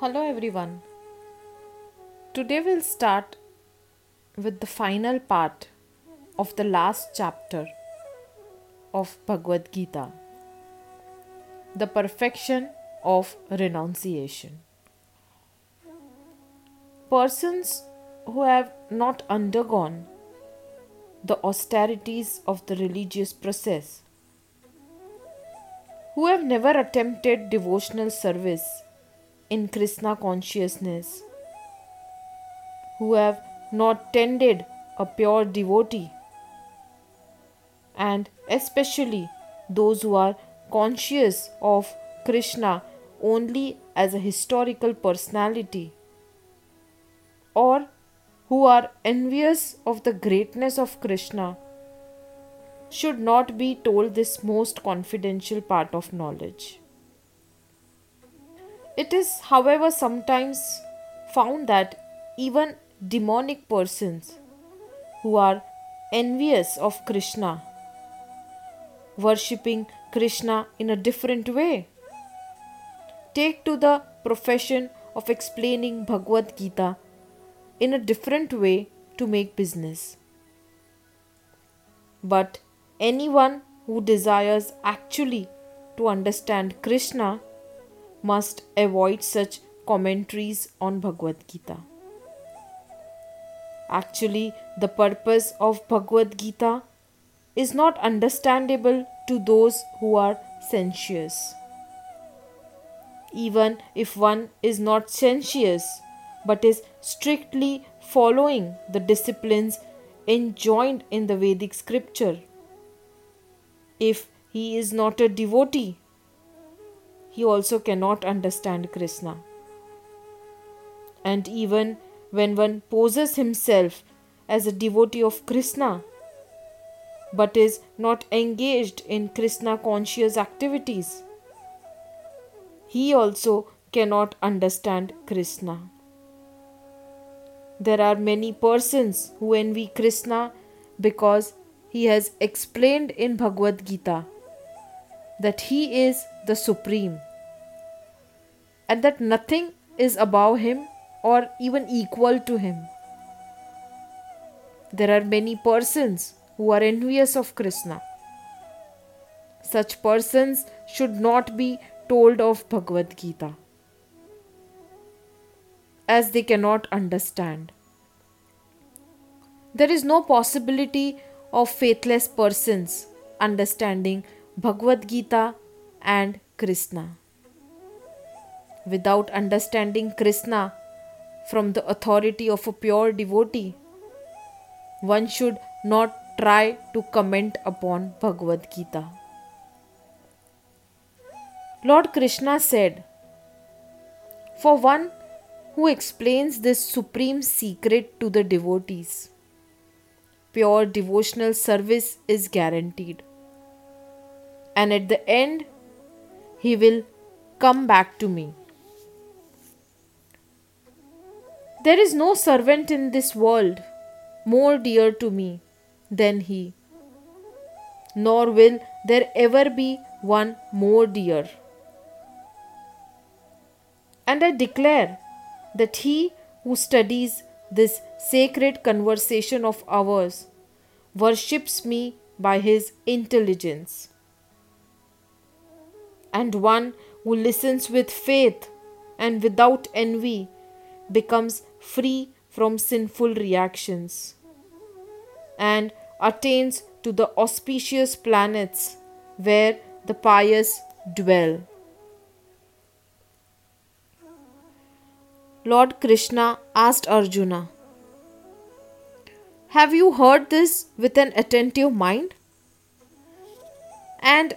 Hello everyone. Today we'll start with the final part of the last chapter of Bhagavad Gita the perfection of renunciation. Persons who have not undergone the austerities of the religious process, who have never attempted devotional service in Krishna consciousness, who have not tended a pure devotee, and especially those who are conscious of Krishna only as a historical personality, or who are envious of the greatness of Krishna should not be told this most confidential part of knowledge. It is, however, sometimes found that even demonic persons who are envious of Krishna, worshipping Krishna in a different way, take to the profession of explaining Bhagavad Gita in a different way to make business. But anyone who desires actually to understand Krishna must avoid such commentaries on Bhagavad Gita. Actually, the purpose of Bhagavad Gita is not understandable to those who are sensuous. Even if one is not sensuous but is strictly following the disciplines enjoined in the Vedic scripture. If he is not a devotee, he also cannot understand Krishna. And even when one poses himself as a devotee of Krishna but is not engaged in Krishna conscious activities, he also cannot understand Krishna. There are many persons who envy Krishna because he has explained in Bhagavad Gita that he is the supreme and that nothing is above him or even equal to him. There are many persons who are envious of Krishna. Such persons should not be told of Bhagavad Gita as they cannot understand. There is no possibility of faithless persons understanding Bhagavad Gita and Krishna. Without understanding Krishna from the authority of a pure devotee, one should not try to comment upon Bhagavad Gita. Lord Krishna said, For one who explains this supreme secret to the devotees, pure devotional service is guaranteed. And at the end, he will come back to me. There is no servant in this world more dear to me than he, nor will there ever be one more dear. And I declare that he who studies this sacred conversation of ours worships me by his intelligence. And one who listens with faith and without envy becomes free from sinful reactions and attains to the auspicious planets where the pious dwell. Lord Krishna asked Arjuna, Have you heard this with an attentive mind? And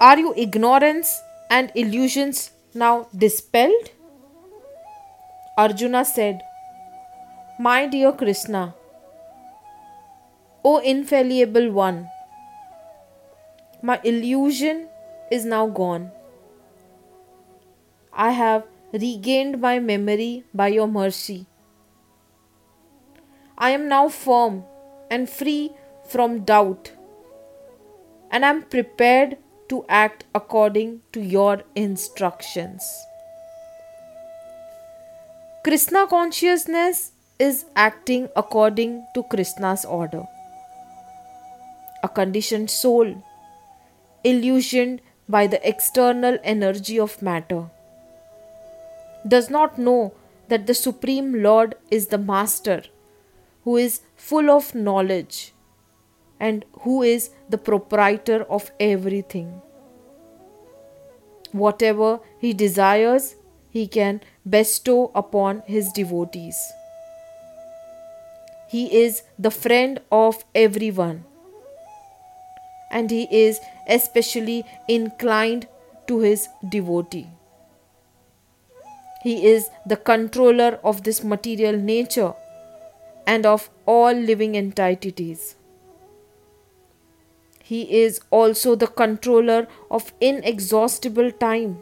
are your ignorance and illusions now dispelled? Arjuna said, My dear Krishna, O infallible one, my illusion is now gone. I have regained my memory by your mercy. I am now firm and free from doubt, and I am prepared to act according to your instructions. Krishna consciousness is acting according to Krishna's order. A conditioned soul, illusioned by the external energy of matter, does not know that the Supreme Lord is the Master who is full of knowledge and who is the proprietor of everything. Whatever he desires, he can bestow upon his devotees. He is the friend of everyone and he is especially inclined to his devotee. He is the controller of this material nature and of all living entities. He is also the controller of inexhaustible time.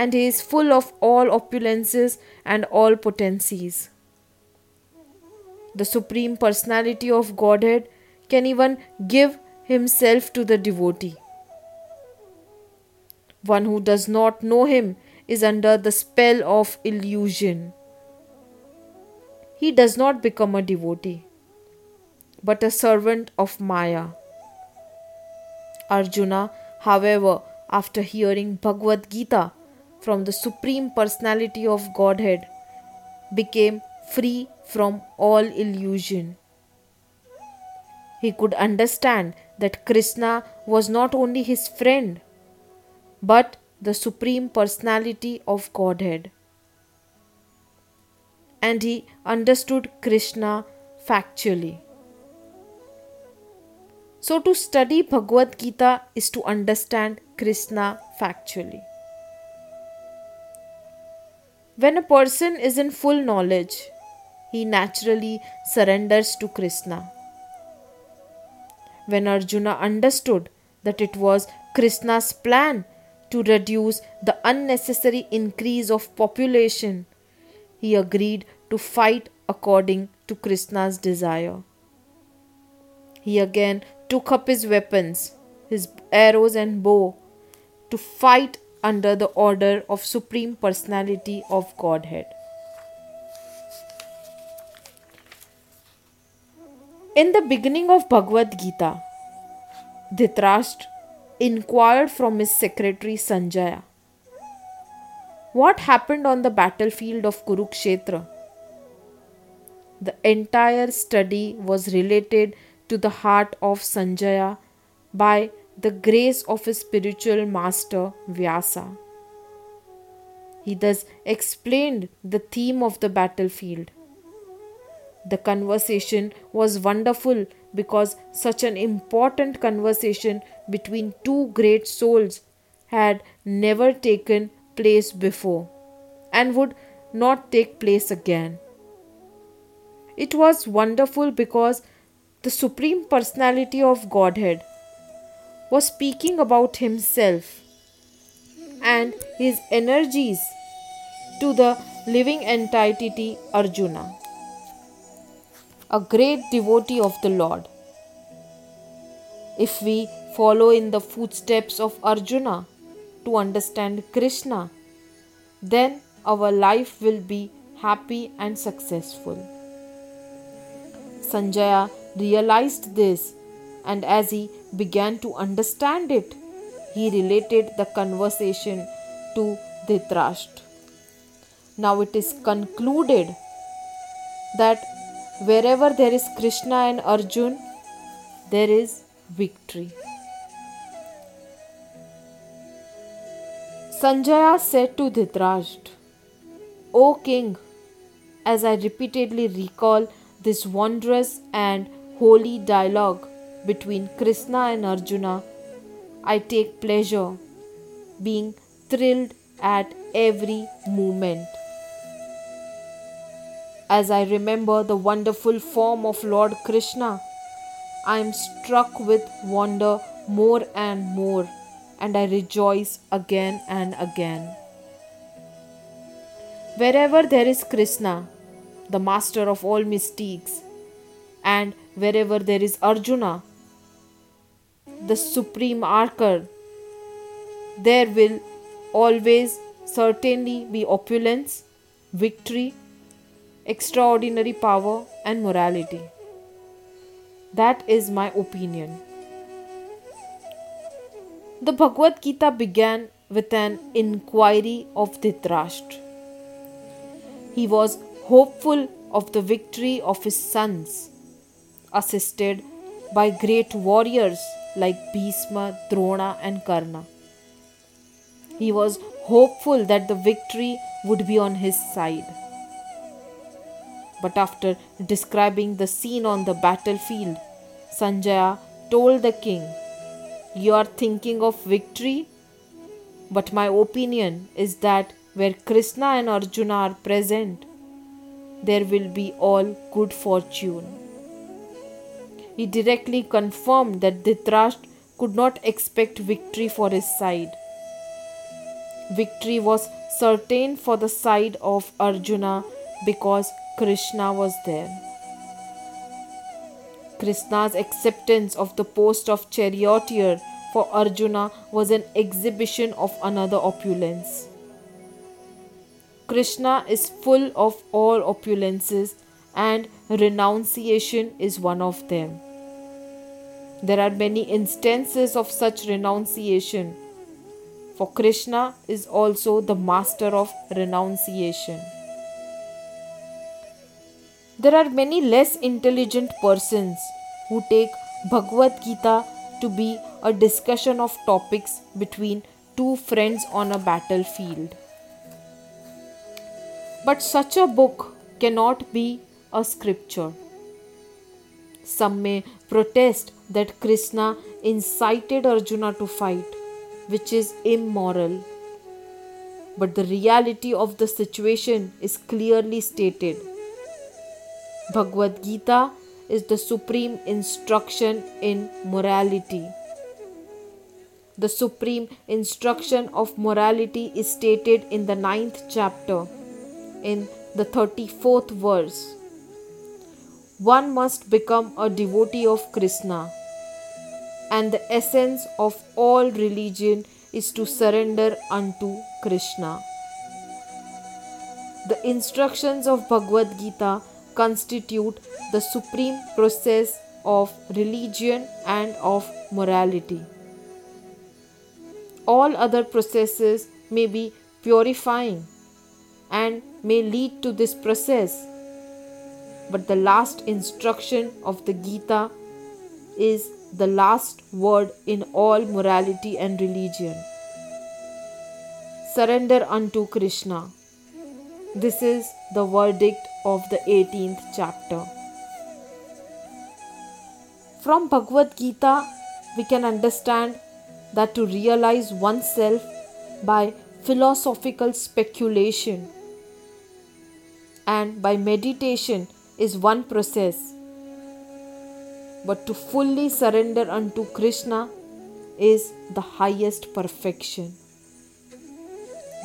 And he is full of all opulences and all potencies. The Supreme Personality of Godhead can even give himself to the devotee. One who does not know him is under the spell of illusion. He does not become a devotee, but a servant of Maya. Arjuna, however, after hearing Bhagavad Gita from the Supreme Personality of Godhead, became free from all illusion. He could understand that Krishna was not only his friend, but the Supreme Personality of Godhead. And he understood Krishna factually. So, to study Bhagavad Gita is to understand Krishna factually. When a person is in full knowledge, he naturally surrenders to Krishna. When Arjuna understood that it was Krishna's plan to reduce the unnecessary increase of population, he agreed to fight according to Krishna's desire. He again took up his weapons, his arrows and bow, to fight under the order of Supreme Personality of Godhead. In the beginning of Bhagavad Gita, Dhritarashtra inquired from his secretary Sanjaya what happened on the battlefield of Kurukshetra. The entire study was related to the heart of Sanjaya by the grace of his spiritual master Vyasa. He thus explained the theme of the battlefield. The conversation was wonderful because such an important conversation between two great souls had never taken place before and would not take place again. It was wonderful because the Supreme Personality of Godhead, was speaking about himself and his energies to the living entity Arjuna, a great devotee of the Lord. If we follow in the footsteps of Arjuna to understand Krishna, then our life will be happy and successful. Sanjaya realized this, and as he began to understand it, he related the conversation to Dhritarashtra. Now it is concluded that wherever there is Krishna and Arjun, there is victory. Sanjaya said to Dhritarashtra, O king, as I repeatedly recall this wondrous and holy dialogue between Krishna and Arjuna, I take pleasure being thrilled at every moment. As I remember the wonderful form of Lord Krishna, I am struck with wonder more and more, and I rejoice again and again. Wherever there is Krishna, the master of all mystics, and wherever there is Arjuna, the supreme archer, there will always certainly be opulence victory, extraordinary power, and morality. That is my opinion. The Bhagavad Gita began with an inquiry of Dhritarashtra. He was hopeful of the victory of his sons, assisted by great warriors like Bhisma, Drona, and Karna. He was hopeful that the victory would be on his side. But after describing the scene on the battlefield, Sanjaya told the king, You are thinking of victory? But my opinion is that where Krishna and Arjuna are present, there will be all good fortune. He directly confirmed that Dhritarashtra could not expect victory for his side. Victory was certain for the side of Arjuna because Krishna was there. Krishna's acceptance of the post of charioteer for Arjuna was an exhibition of another opulence. Krishna is full of all opulences and renunciation is one of them. There are many instances of such renunciation, for Krishna is also the master of renunciation. There are many less intelligent persons who take Bhagavad Gita to be a discussion of topics between two friends on a battlefield. But such a book cannot be a scripture. Some may protest that Krishna incited Arjuna to fight, which is immoral. But the reality of the situation is clearly stated. Bhagavad Gita is the supreme instruction in morality. The supreme instruction of morality is stated in the ninth chapter in the 34th verse. One must become a devotee of Krishna, and the essence of all religion is to surrender unto Krishna. The instructions of Bhagavad Gita constitute the supreme process of religion and of morality. All other processes may be purifying and may lead to this process. But the last instruction of the Gita is the last word in all morality and religion. Surrender unto Krishna. This is the verdict of the 18th chapter. From Bhagavad Gita, we can understand that to realize oneself by philosophical speculation and by meditation is one process. But to fully surrender unto Krishna is the highest perfection.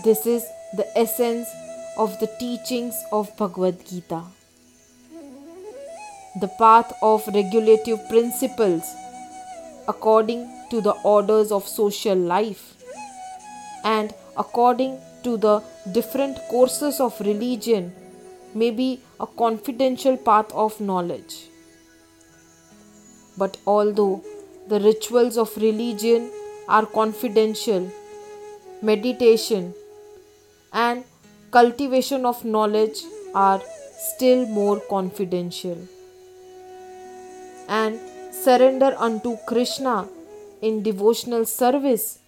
This is the essence of the teachings of Bhagavad Gita. The path of regulative principles according to the orders of social life and according to the different courses of religion may be a confidential path of knowledge. But although the rituals of religion are confidential, meditation and cultivation of knowledge are still more confidential. And surrender unto Krishna in devotional service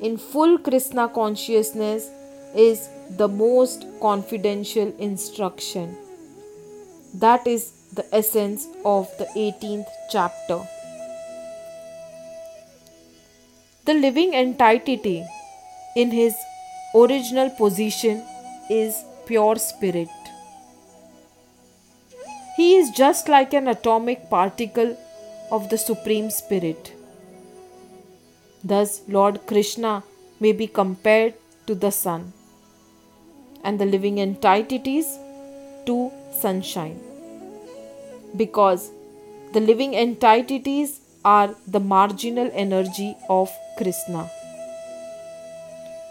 in full Krishna consciousness is the most confidential instruction. That is the essence of the 18th chapter. The living entity in his original position is pure spirit. He is just like an atomic particle of the Supreme Spirit. Thus, Lord Krishna may be compared to the sun and the living entities to sunshine. Because the living entities are the marginal energy of Krishna.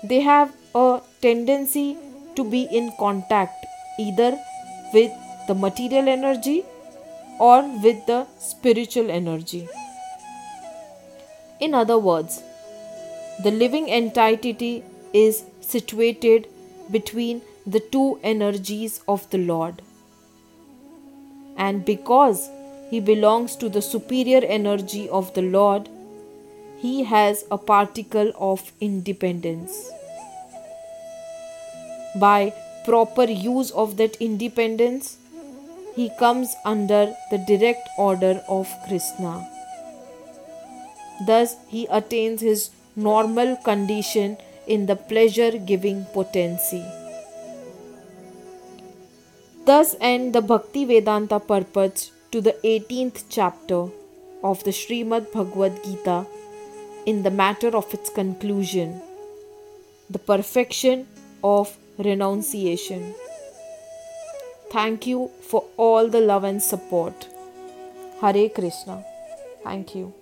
They have a tendency to be in contact either with the material energy or with the spiritual energy. In other words, the living entity is situated between the two energies of the Lord. And because he belongs to the superior energy of the Lord, he has a particle of independence. By proper use of that independence, he comes under the direct order of Krishna. Thus, he attains his normal condition in the pleasure giving potency. Thus end the Bhakti Vedanta purpose to the 18th chapter of the Srimad Bhagavad Gita in the matter of its conclusion, the perfection of renunciation. Thank you for all the love and support. Hare Krishna. Thank you.